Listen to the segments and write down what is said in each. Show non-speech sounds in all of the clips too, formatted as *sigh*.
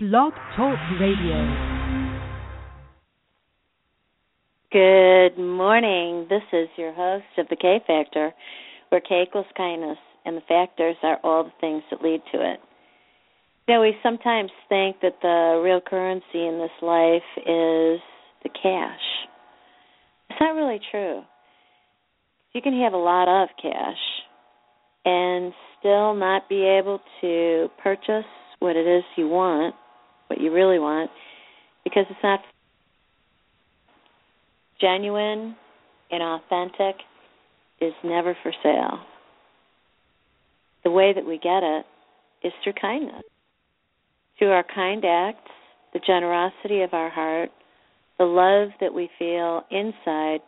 Blog Talk Radio. Good morning. This is your host of the K Factor, where K equals kindness, and the factors are all the things that lead to it. You know, we sometimes think that the real currency in this life is the cash. It's not really true. You can have a lot of cash and still not be able to purchase what it is you want, what you really want, because it's not genuine and authentic is never for sale. The way that we get it is through kindness. Through our kind acts, the generosity of our heart, the love that we feel inside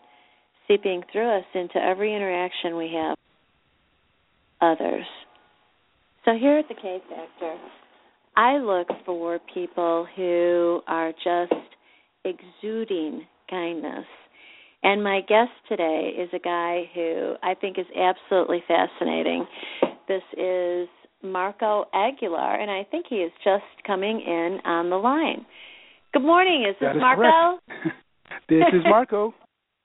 seeping through us into every interaction we have others. So here at the K Factor, I look for people who are just exuding kindness. And my guest today is a guy who I think is absolutely fascinating. This is Marco Aguilar, and I think he is just coming in on the line. Good morning. Is this is Marco? *laughs* this is Marco. *laughs*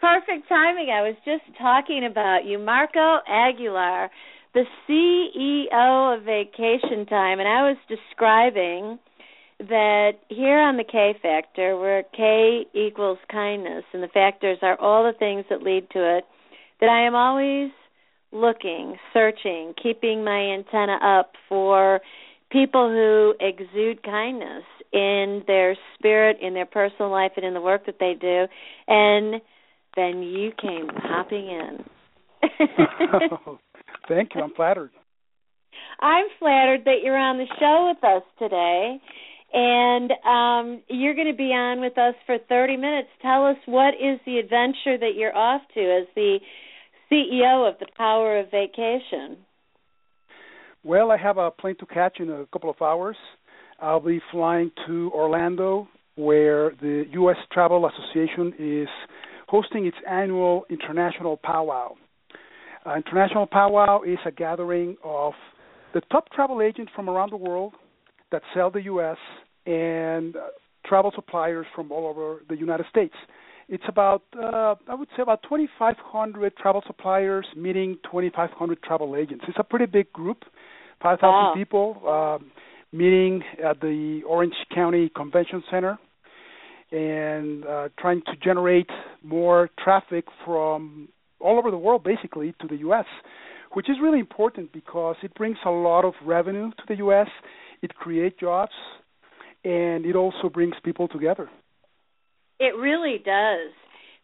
Perfect timing. I was just talking about you, Marco Aguilar, the CEO of Vacation Time, and I was describing that here on the K Factor, where K equals kindness, and the factors are all the things that lead to it, that I am always looking, searching, keeping my antenna up for people who exude kindness in their spirit, in their personal life, and in the work that they do. And then you came popping in. *laughs* *laughs* *laughs* Thank you. I'm flattered. I'm flattered that you're on the show with us today. And um, you're going to be on with us for 30 minutes. Tell us what is the adventure that you're off to as the CEO of the Power of Vacation. Well, I have a plane to catch in a couple of hours. I'll be flying to Orlando, where the U.S. Travel Association is hosting its annual International Powwow. Uh, International Powwow is a gathering of the top travel agents from around the world that sell the U.S. and uh, travel suppliers from all over the United States. It's about, uh, I would say, about 2,500 travel suppliers meeting 2,500 travel agents. It's a pretty big group, 5,000 Wow. people um, meeting at the Orange County Convention Center and uh, trying to generate more traffic from all over the world, basically, to the U.S., which is really important because it brings a lot of revenue to the U.S., it creates jobs, and it also brings people together. It really does.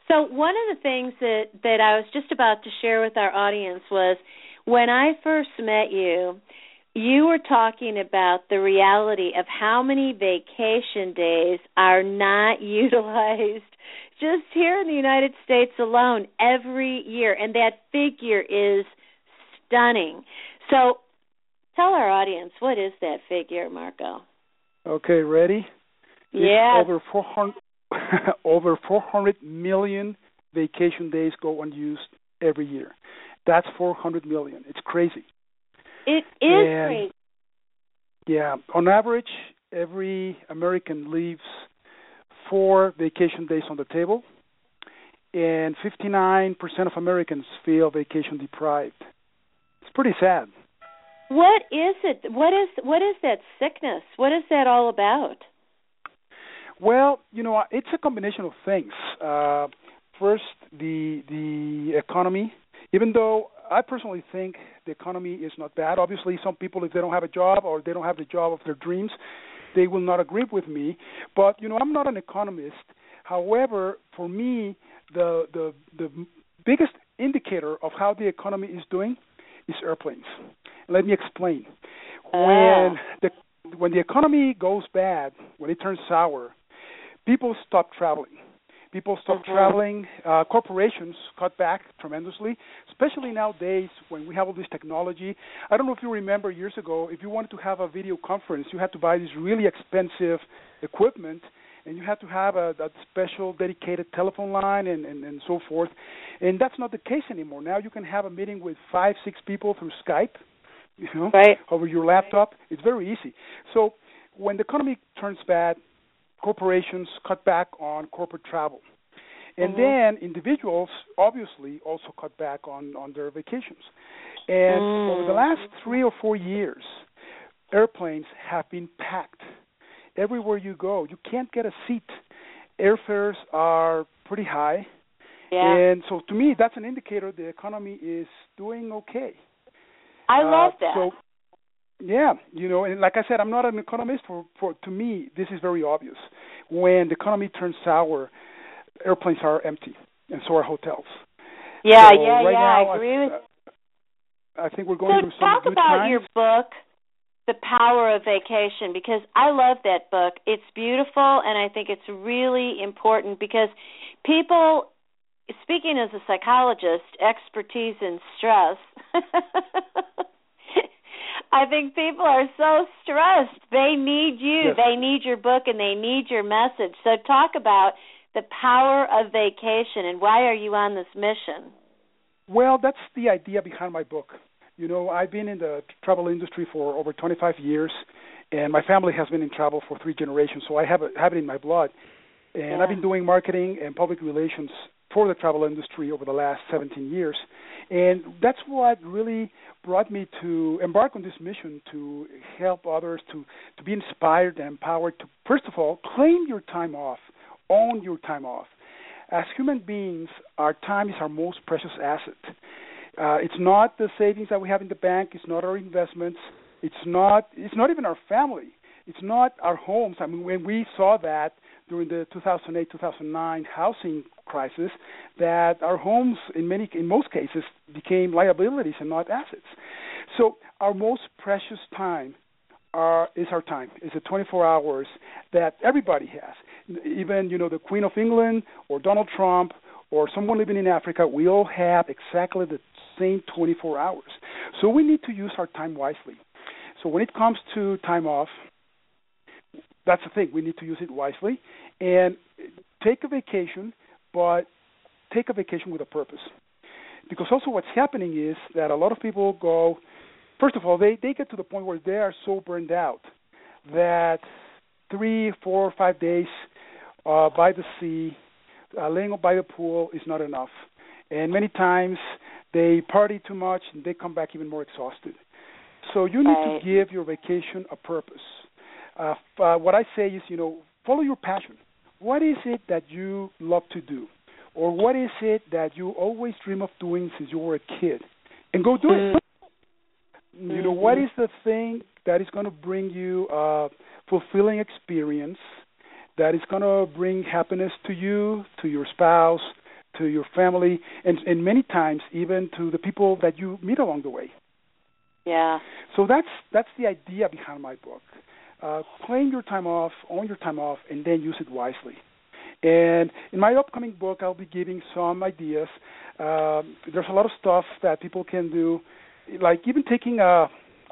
So one of the things that that I was just about to share with our audience was when I first met you, you were talking about the reality of how many vacation days are not *laughs* utilized just here in the United States alone every year and that figure is stunning. So tell our audience what is that figure, Marco? Okay, ready? Yeah. Over 400 *laughs* over 400 million vacation days go unused every year. That's 400 million. It's crazy. It is And- crazy. Yeah, on average, every American leaves four vacation days on the table, and 59% of Americans feel vacation deprived. It's pretty sad. What is it? What is what is that sickness? What is that all about? Well, you know, it's a combination of things. Uh, first, the the economy. Even though I personally think the economy is not bad. Obviously, some people, if they don't have a job or they don't have the job of their dreams, they will not agree with me. But you know, I'm not an economist. However, for me, the the the biggest indicator of how the economy is doing is airplanes. Let me explain. When ah. the when the economy goes bad, when it turns sour, people stop traveling. People stop Mhm. traveling. Uh, corporations cut back tremendously, especially nowadays when we have all this technology. I don't know if you remember years ago, if you wanted to have a video conference, you had to buy this really expensive equipment, and you had to have a that special dedicated telephone line and, and and so forth. And that's not the case anymore. Now you can have a meeting with five, six people through Skype, you know, Right. over your laptop. It's very easy. So when the economy turns bad, corporations cut back on corporate travel. And Mhm. then individuals obviously also cut back on, on their vacations. And over the Mm. last three or four years, airplanes have been packed. Everywhere you go, you can't get a seat. Airfares are pretty high. Yeah. And so to me, that's an indicator the economy is doing okay. I Uh, love that. So, yeah, you know, and like I said, I'm not an economist. For, for to me, this is very obvious. When the economy turns sour, airplanes are empty, and so are hotels. yeah, So yeah, right yeah. now, I agree with I think we're going so through some talk good about times. your book the power of vacation because i love that book it's beautiful and i think it's really important because people speaking as a psychologist expertise in stress *laughs* i think people are so stressed they need you Yes. they need your book and they need your message so talk about the power of vacation and why are you on this mission Well, that's the idea behind my book. You know, I've been in the travel industry for over 25 years, and my family has been in travel for three generations, so I have it, have it in my blood. And Yeah. I've been doing marketing and public relations for the travel industry over the last 17 years. And that's what really brought me to embark on this mission to help others to, to be inspired and empowered to, first of all, claim your time off, own your time off as human beings, our time is our most precious asset. Uh, it's not the savings that we have in the bank. It's not our investments. It's not. It's not even our family. It's not our homes. I mean, when we saw that during the 2008-2009 housing crisis, that our homes, in many, in most cases, became liabilities and not assets. So our most precious time is our time. It's the 24 hours that everybody has. Even you know the Queen of England or Donald Trump or someone living in Africa, we all have exactly the same 24 hours. So we need to use our time wisely. So when it comes to time off, that's the thing. We need to use it wisely and take a vacation, but take a vacation with a purpose. Because also what's happening is that a lot of people go first of all, they they get to the point where they are so burned out that three, four, five days uh, by the sea, uh, laying by the pool is not enough, and many times they party too much and they come back even more exhausted. So you need Right. to give your vacation a purpose. Uh, uh, what I say is, you know, follow your passion. What is it that you love to do, or what is it that you always dream of doing since you were a kid, and go do it. You know what Mhm. the thing that is going to bring you a fulfilling experience that is going to bring happiness to you to your spouse to your family and and many times even to the people that you meet along the way? Yeah. So that's that's the idea behind my book uh, claim your time off own your time off and then use it wisely. And in my upcoming book i'll be giving some ideas. Um, there's a lot of stuff that people can do like even taking a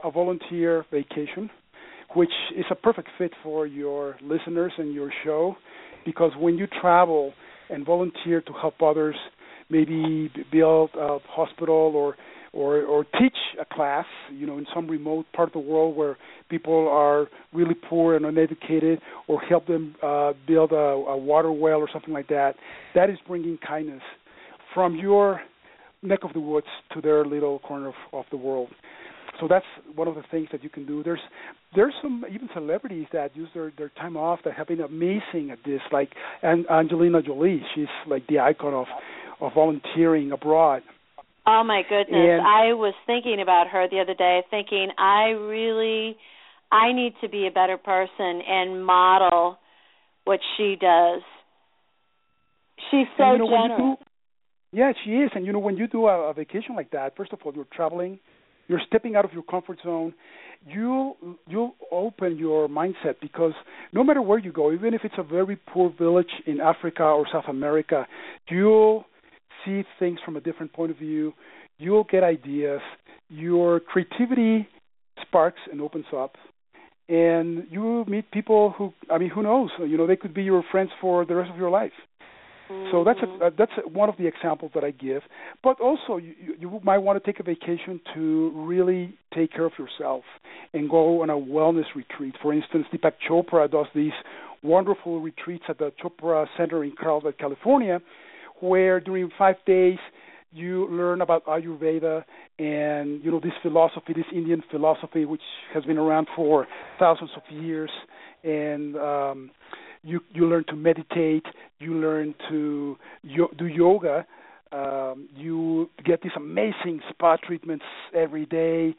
a volunteer vacation, which is a perfect fit for your listeners and your show, because when you travel and volunteer to help others, maybe build a hospital or or or teach a class, you know, in some remote part of the world where people are really poor and uneducated, or help them uh, build a, a water well or something like that. That is bringing kindness from your neck of the woods to their little corner of, of the world. So that's one of the things that you can do. There's there's some even celebrities that use their their time off that have been amazing at this, like and Angelina Jolie. She's like the icon of of volunteering abroad. Oh my goodness. And- I was thinking about her the other day thinking I really I need to be a better person and model what she does. She's so you know, generous. do, yeah, she is. And you know, when you do a, a vacation like that, first of all, you're traveling, you're stepping out of your comfort zone. You'll you'll open your mindset because no matter where you go, even if it's a very poor village in Africa or South America, you'll see things from a different point of view. You'll get ideas. Your creativity sparks and opens up, and you meet people who I mean, who knows? You know, they could be your friends for the rest of your life. So that's a, mm-hmm. that's a, one of the examples that I give. But also, you, you might want to take a vacation to really take care of yourself and go on a wellness retreat. For instance, Deepak Chopra does these wonderful retreats at the Chopra Center in Carlsbad, California, where during five days you learn about Ayurveda and you know this philosophy, this Indian philosophy, which has been around for thousands of years, and um, you you learn to meditate, you learn to yo- do yoga, um, you get these amazing spa treatments every day,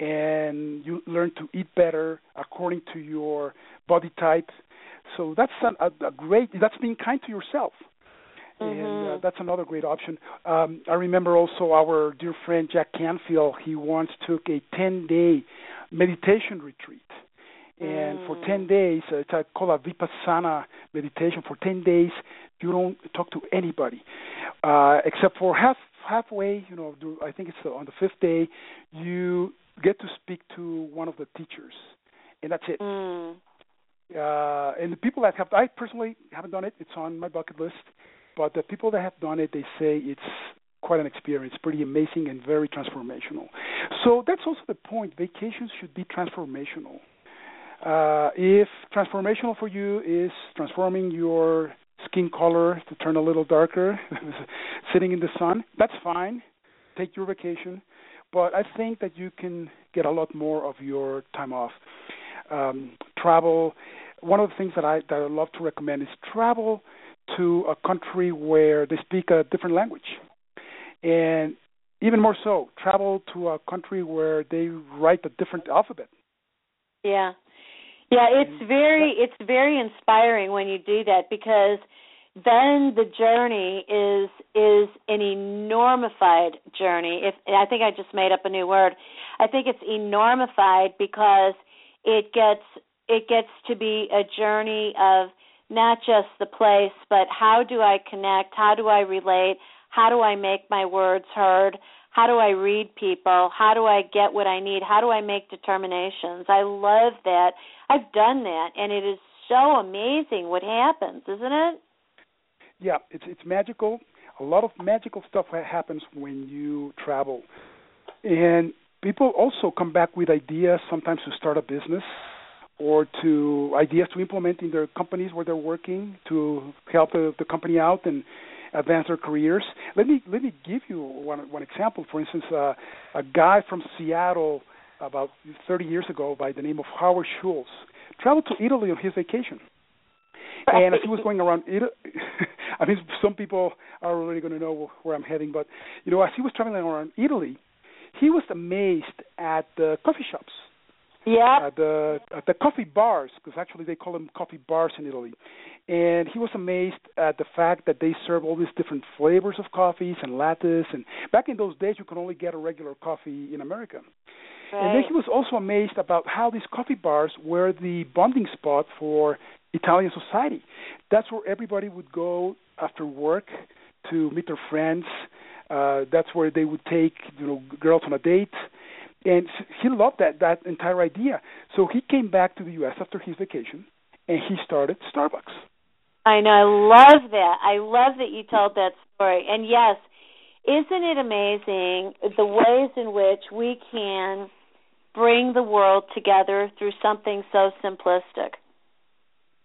and you learn to eat better according to your body type. So that's a, a, a great. That's being kind to yourself. Mm-hmm. And uh, that's another great option. Um, I remember also our dear friend Jack Canfield. He once took a 10-day meditation retreat, and mm. for 10 days, uh, it's called a vipassana meditation. For 10 days, you don't talk to anybody, uh, except for half halfway. You know, I think it's on the fifth day, you get to speak to one of the teachers, and that's it. Mm. Uh, and the people that have, I personally haven't done it. It's on my bucket list. But the people that have done it, they say it's quite an experience, pretty amazing and very transformational. So that's also the point. Vacations should be transformational. Uh, if transformational for you is transforming your skin color to turn a little darker, *laughs* sitting in the sun, that's fine. Take your vacation. But I think that you can get a lot more of your time off. Um, travel. One of the things that I that I love to recommend is travel to a country where they speak a different language, and even more so, travel to a country where they write a different alphabet. Yeah, yeah, it's very it's very inspiring when you do that because then the journey is is an enormified journey. If I think I just made up a new word, I think it's enormified because it gets it gets to be a journey of not just the place, but how do I connect? How do I relate? How do I make my words heard? How do I read people? How do I get what I need? How do I make determinations? I love that. I've done that, and it is so amazing what happens, isn't it? Yeah, it's it's magical. A lot of magical stuff happens when you travel, and people also come back with ideas sometimes to start a business or to ideas to implement in their companies where they're working to help the, the company out and advance their careers. Let me let me give you one one example. For instance, uh, a guy from Seattle about 30 years ago by the name of Howard Schultz traveled to Italy on his vacation. And as he was going around Italy, *laughs* I mean, some people are already going to know where I'm heading, but you know, as he was traveling around Italy, he was amazed at the coffee shops yeah. at the at the coffee bars because actually they call them coffee bars in Italy, and he was amazed at the fact that they serve all these different flavors of coffees and lattes. And back in those days, you could only get a regular coffee in America. Right. And then he was also amazed about how these coffee bars were the bonding spot for Italian society. That's where everybody would go after work to meet their friends. Uh, that's where they would take you know girls on a date and he loved that that entire idea. So he came back to the U.S. after his vacation, and he started Starbucks. I know. I love that. I love that you told that story. And yes, isn't it amazing the ways in which we can bring the world together through something so simplistic?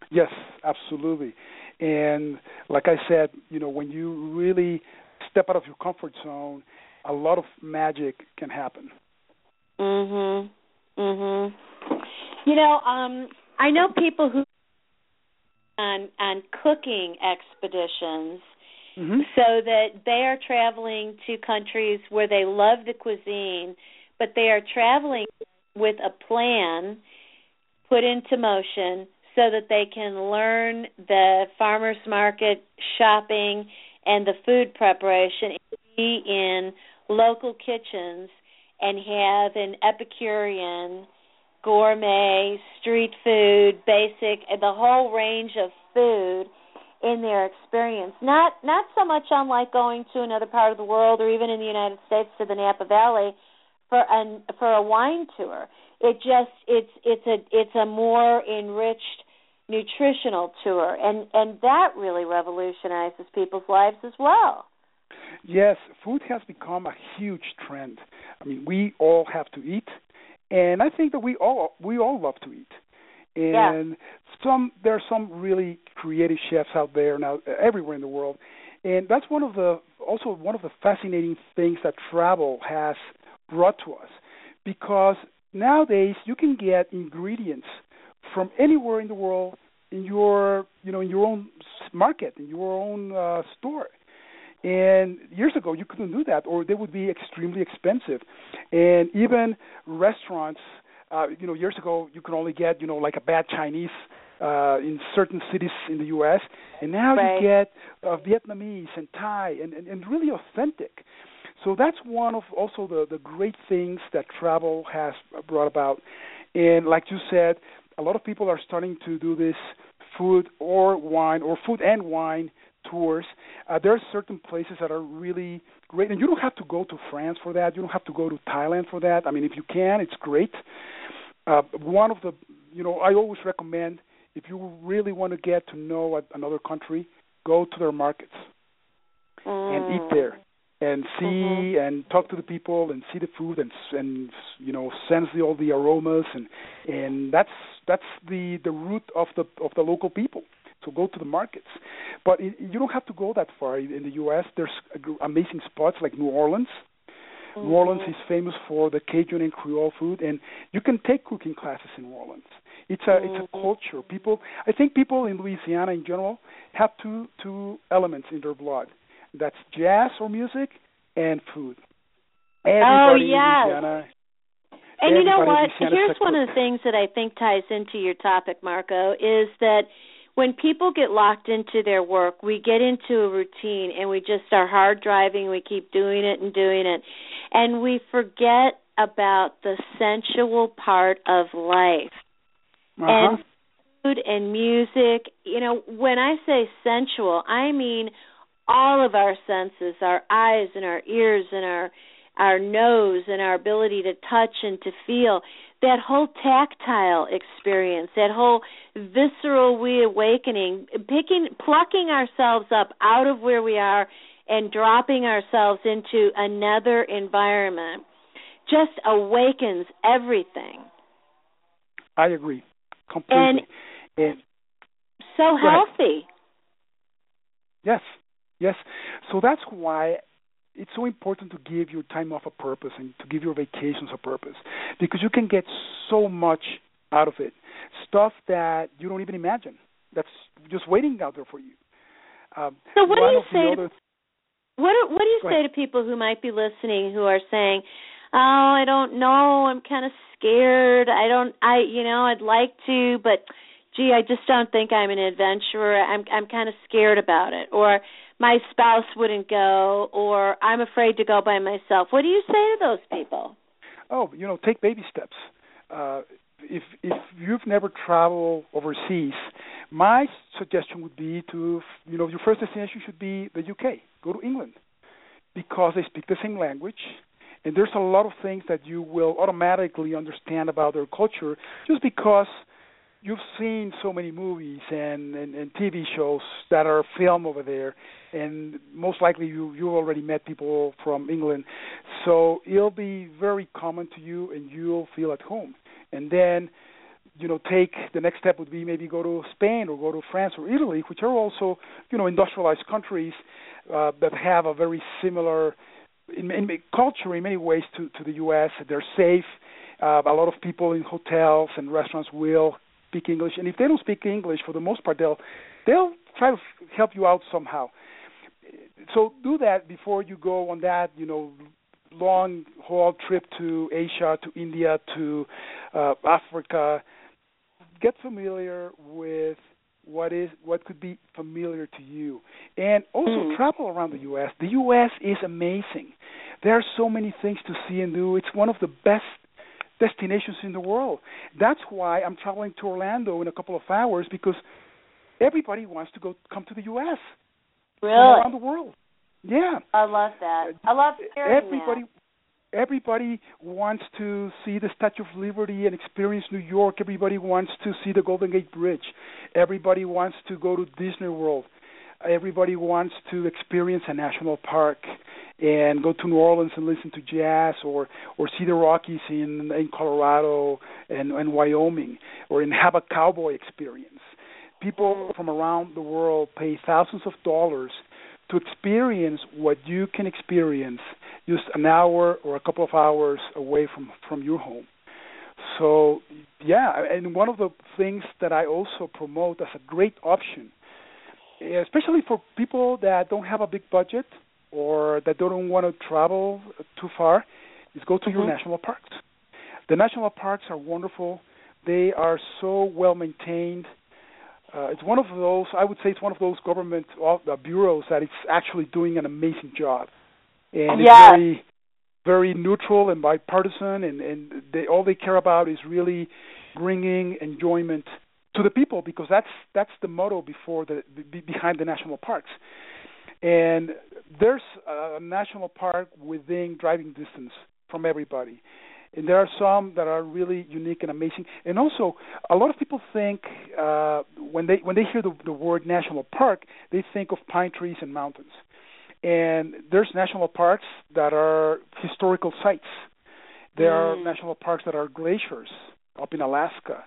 Yes, absolutely. And like I said, you know, when you really step out of your comfort zone, a lot of magic can happen. Mhm. Mhm. You know, um I know people who on on cooking expeditions mm-hmm. so that they are traveling to countries where they love the cuisine, but they are traveling with a plan put into motion so that they can learn the farmers market shopping and the food preparation be in local kitchens and have an Epicurean, gourmet, street food, basic, the whole range of food in their experience. Not not so much unlike going to another part of the world or even in the United States to the Napa Valley for an for a wine tour. It just it's it's a it's a more enriched nutritional tour and and that really revolutionizes people's lives as well yes food has become a huge trend i mean we all have to eat and i think that we all we all love to eat. And yeah. some there are some really creative chefs out there now everywhere in the world. And that's one of the also one of the fascinating things that travel has brought to us because nowadays you can get ingredients from anywhere in the world in your you know in your own market in your own uh, store and years ago you couldn't do that or they would be extremely expensive. And even restaurants uh you know years ago you could only get you know like a bad chinese uh in certain cities in the US and now right. you get uh, Vietnamese and Thai and, and and really authentic. So that's one of also the the great things that travel has brought about. And like you said a lot of people are starting to do this food or wine or food and wine tours. Uh, there are certain places that are really great, and you don't have to go to France for that. You don't have to go to Thailand for that. I mean, if you can, it's great. Uh, one of the, you know, I always recommend if you really want to get to know another country, go to their markets mm. and eat there and see mm-hmm. and talk to the people and see the food and and you know sense the, all the aromas and and that's that's the the root of the of the local people so go to the markets but it, you don't have to go that far in the US there's amazing spots like New Orleans mm-hmm. New Orleans is famous for the Cajun and Creole food and you can take cooking classes in New Orleans it's a mm-hmm. it's a culture people I think people in Louisiana in general have two two elements in their blood that's jazz or music and food. oh yes. and you know what? Here's one of the things that I think ties into your topic, Marco, is that when people get locked into their work, we get into a routine and we just are hard driving, we keep doing it and doing it. And we forget about the sensual part of life. Uh-huh. And food and music, you know, when I say sensual, I mean all of our senses, our eyes and our ears and our our nose and our ability to touch and to feel that whole tactile experience that whole visceral reawakening picking plucking ourselves up out of where we are and dropping ourselves into another environment just awakens everything. I agree completely. And, and so healthy. Yes. Yes. So that's why it's so important to give your time off a purpose and to give your vacations a purpose because you can get so much out of it. Stuff that you don't even imagine that's just waiting out there for you. Um, so what do you say to, what do, what do you say to people who might be listening who are saying, "Oh, I don't know, I'm kind of scared. I don't I you know, I'd like to, but gee, I just don't think I'm an adventurer. I'm I'm kind of scared about it." Or my spouse wouldn't go or I'm afraid to go by myself. What do you say to those people? Oh, you know, take baby steps. Uh, if if you've never traveled overseas, my suggestion would be to you know your first destination should be the UK. Go to England because they speak the same language, and there's a lot of things that you will automatically understand about their culture just because you've seen so many movies and, and, and TV shows that are filmed over there, and most likely you you already met people from England, so it'll be very common to you, and you'll feel at home. And then, you know, take the next step would be maybe go to Spain or go to France or Italy, which are also you know industrialized countries uh, that have a very similar in, in culture in many ways to to the U.S. They're safe. Uh, a lot of people in hotels and restaurants will speak English, and if they don't speak English, for the most part, they'll they'll try to help you out somehow. So do that before you go on that, you know, long haul trip to Asia, to India, to uh, Africa. Get familiar with what is what could be familiar to you, and also mm. travel around the U.S. The U.S. is amazing. There are so many things to see and do. It's one of the best destinations in the world. That's why I'm traveling to Orlando in a couple of hours because everybody wants to go come to the U.S. Really? Around the world. Yeah. I love that. I love everybody. that. everybody wants to see the Statue of Liberty and experience New York. Everybody wants to see the Golden Gate Bridge. Everybody wants to go to Disney World. Everybody wants to experience a national park and go to New Orleans and listen to jazz or or see the Rockies in in Colorado and, and Wyoming or and have a cowboy experience. People from around the world pay thousands of dollars to experience what you can experience just an hour or a couple of hours away from from your home. So yeah, and one of the things that I also promote as a great option, especially for people that don't have a big budget or that don't want to travel too far, is go to mm-hmm. your national parks. The national parks are wonderful. They are so well maintained. Uh, it's one of those. I would say it's one of those government uh, bureaus that it's actually doing an amazing job, and yes. it's very, very neutral and bipartisan, and and they, all they care about is really bringing enjoyment to the people because that's that's the motto before the behind the national parks. And there's a national park within driving distance from everybody and there are some that are really unique and amazing. And also, a lot of people think uh, when they when they hear the, the word national park, they think of pine trees and mountains. And there's national parks that are historical sites. There mm. are national parks that are glaciers up in Alaska.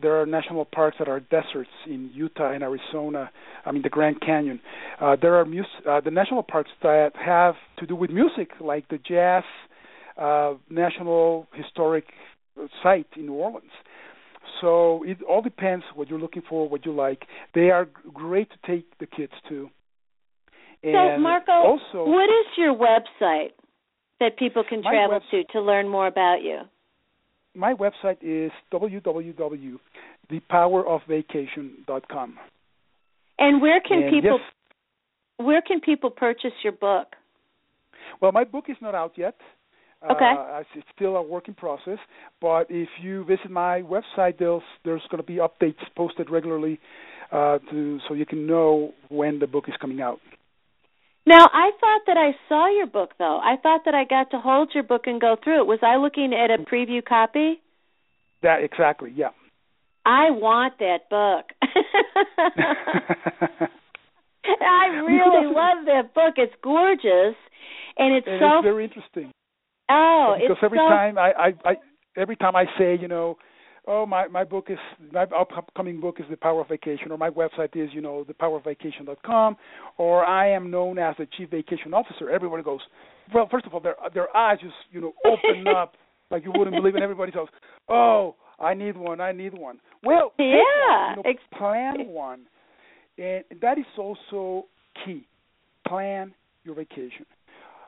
There are national parks that are deserts in Utah and Arizona. I mean, the Grand Canyon. Uh, there are mus- uh, the national parks that have to do with music, like the jazz uh, national historic site in New Orleans. So it all depends what you're looking for, what you like. They are great to take the kids to. And so Marco, also, what is your website that people can travel web- to to learn more about you? My website is www.thepowerofvacation.com. And where can and people yes, where can people purchase your book? Well, my book is not out yet. Okay. Uh, it's still a work in process, but if you visit my website, there's there's going to be updates posted regularly, uh, to so you can know when the book is coming out. Now, I thought that I saw your book, though. I thought that I got to hold your book and go through it. Was I looking at a preview copy? That exactly, yeah. I want that book. *laughs* I really love that book. It's gorgeous, and it's and so it's very interesting. Oh, because every so... time I, I, I every time I say, you know, oh my my book is my upcoming book is the Power of Vacation, or my website is you know thepowerofvacation.com, or I am known as the Chief Vacation Officer. Everybody goes, well, first of all, their their eyes just you know open *laughs* up like you wouldn't believe, and everybody goes, oh, I need one, I need one. Well, yeah, one, you know, plan one, and that is also key. Plan your vacation.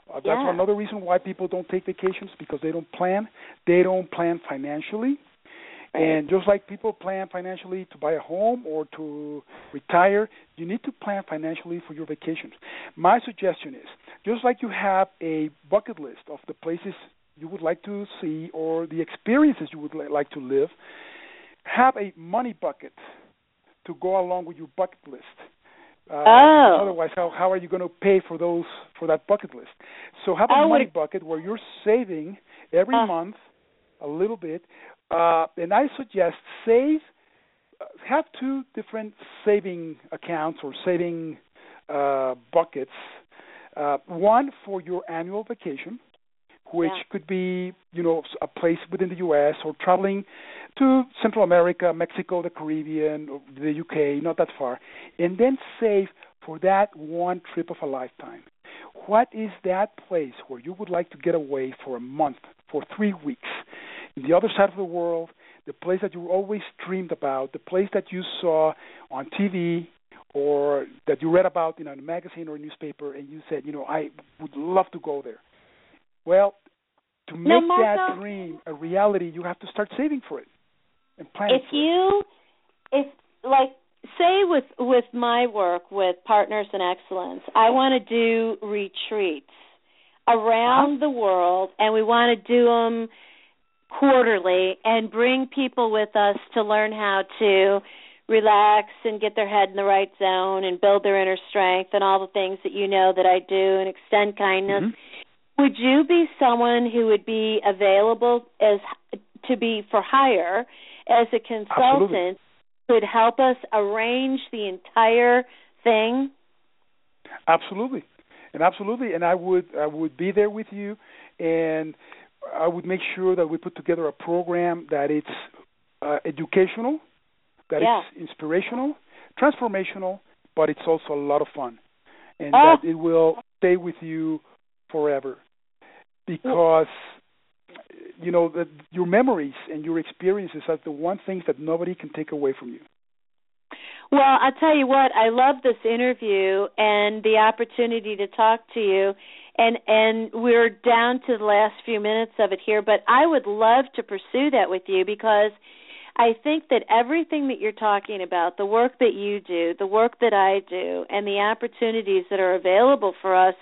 Uh, that's yeah. another reason why people don't take vacations because they don't plan. They don't plan financially. And just like people plan financially to buy a home or to retire, you need to plan financially for your vacations. My suggestion is just like you have a bucket list of the places you would like to see or the experiences you would like to live, have a money bucket to go along with your bucket list. Uh, oh. Otherwise, how how are you going to pay for those for that bucket list? So have a oh, money bucket where you're saving every uh. month a little bit, uh, and I suggest save. Uh, have two different saving accounts or saving uh, buckets. Uh, one for your annual vacation, which yeah. could be you know a place within the U.S. or traveling to Central America, Mexico, the Caribbean, the UK, not that far, and then save for that one trip of a lifetime. What is that place where you would like to get away for a month, for three weeks, the other side of the world, the place that you always dreamed about, the place that you saw on TV or that you read about in a magazine or a newspaper, and you said, you know, I would love to go there. Well, to make no, Marco, that dream a reality, you have to start saving for it and plan. If you, if like say with with my work with Partners in Excellence, I want to do retreats around uh-huh. the world, and we want to do them quarterly and bring people with us to learn how to relax and get their head in the right zone and build their inner strength and all the things that you know that I do and extend kindness. Mm-hmm would you be someone who would be available as to be for hire as a consultant Absolutely. could help us arrange the entire thing? Absolutely, and absolutely, and I would I would be there with you, and I would make sure that we put together a program that it's uh, educational, that Yeah. it's inspirational, transformational, but it's also a lot of fun, and Oh. that it will stay with you forever, because you know that your memories and your experiences are the one things that nobody can take away from you. Well, I'll tell you what, I love this interview and the opportunity to talk to you. And and we're down to the last few minutes of it here, but I would love to pursue that with you because I think that everything that you're talking about, the work that you do, the work that I do, and the opportunities that are available for us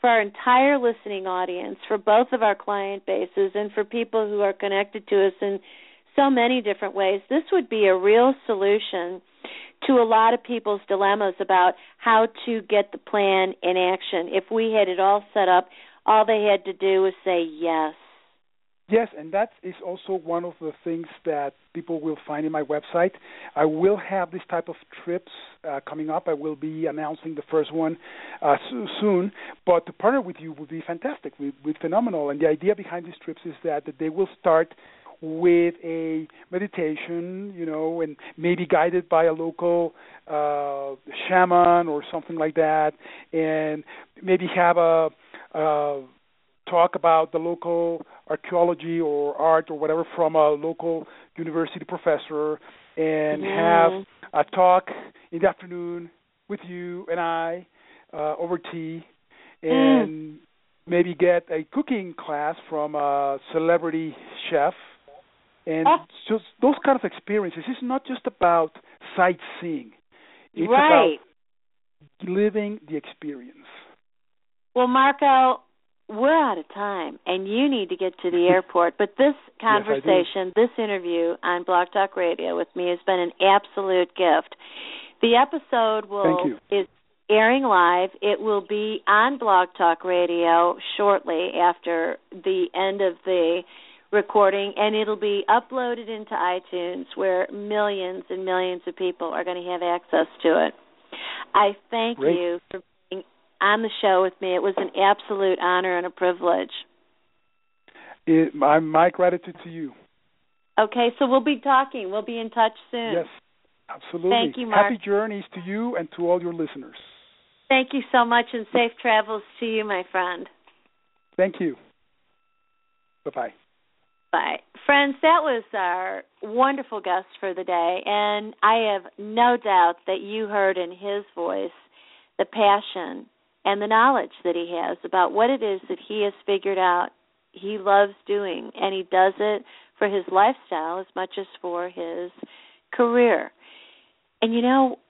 for our entire listening audience, for both of our client bases, and for people who are connected to us in so many different ways, this would be a real solution to a lot of people's dilemmas about how to get the plan in action. If we had it all set up, all they had to do was say yes. Yes, and that is also one of the things that people will find in my website. I will have this type of trips uh, coming up. I will be announcing the first one uh, so- soon. But to partner with you would be fantastic, would be phenomenal. And the idea behind these trips is that, that they will start with a meditation, you know, and maybe guided by a local uh, shaman or something like that, and maybe have a. Uh, talk about the local archaeology or art or whatever from a local university professor and Mhm. have a talk in the afternoon with you and I uh, over tea and maybe get a cooking class from a celebrity chef and Ah. just those kind of experiences it's not just about sightseeing it's right. about living the experience Well, Marco, we're out of time, and you need to get to the *laughs* airport. But this conversation, this interview on Blog Talk Radio with me has been an absolute gift. The episode will is airing live. It will be on Blog Talk Radio shortly after the end of the recording, and it'll be uploaded into iTunes, where millions and millions of people are going to have access to it. I thank Great. you for being on the show with me. It was an absolute honor and a privilege. it, my, my gratitude to you Okay, so we'll be talking. We'll be in touch soon. Yes, absolutely. Thank you, Mark. Happy journeys to you and to all your listeners. Thank you so much, and safe travels to you, my friend. Thank you. Bye bye. Bye. Friends, that was our wonderful guest for the day, and I have no doubt that you heard in his voice the passion and the knowledge that he has about what it is that he has figured out he loves doing, and he does it for his lifestyle as much as for his career. And you know,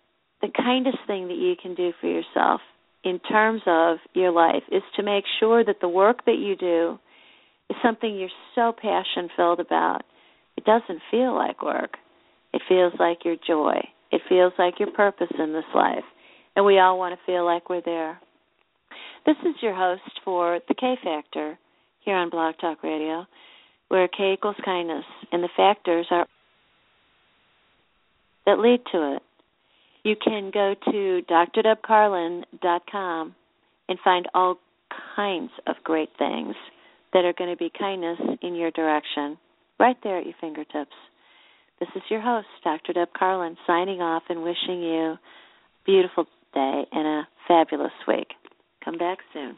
the kindest thing that you can do for yourself in terms of your life is to make sure that the work that you do something you're so passion filled about. It doesn't feel like work. It feels like your joy. It feels like your purpose in this life. And we all want to feel like we're there. This is your host for The K Factor here on Blog Talk Radio, where K equals kindness, and the factors are that lead to it. You can go to drdebcarlin.com and find all kinds of great things that are going to be kindness in your direction, right there at your fingertips. This is your host, Dr. Deb Carlin, signing off and wishing you a beautiful day and a fabulous week. Come back soon.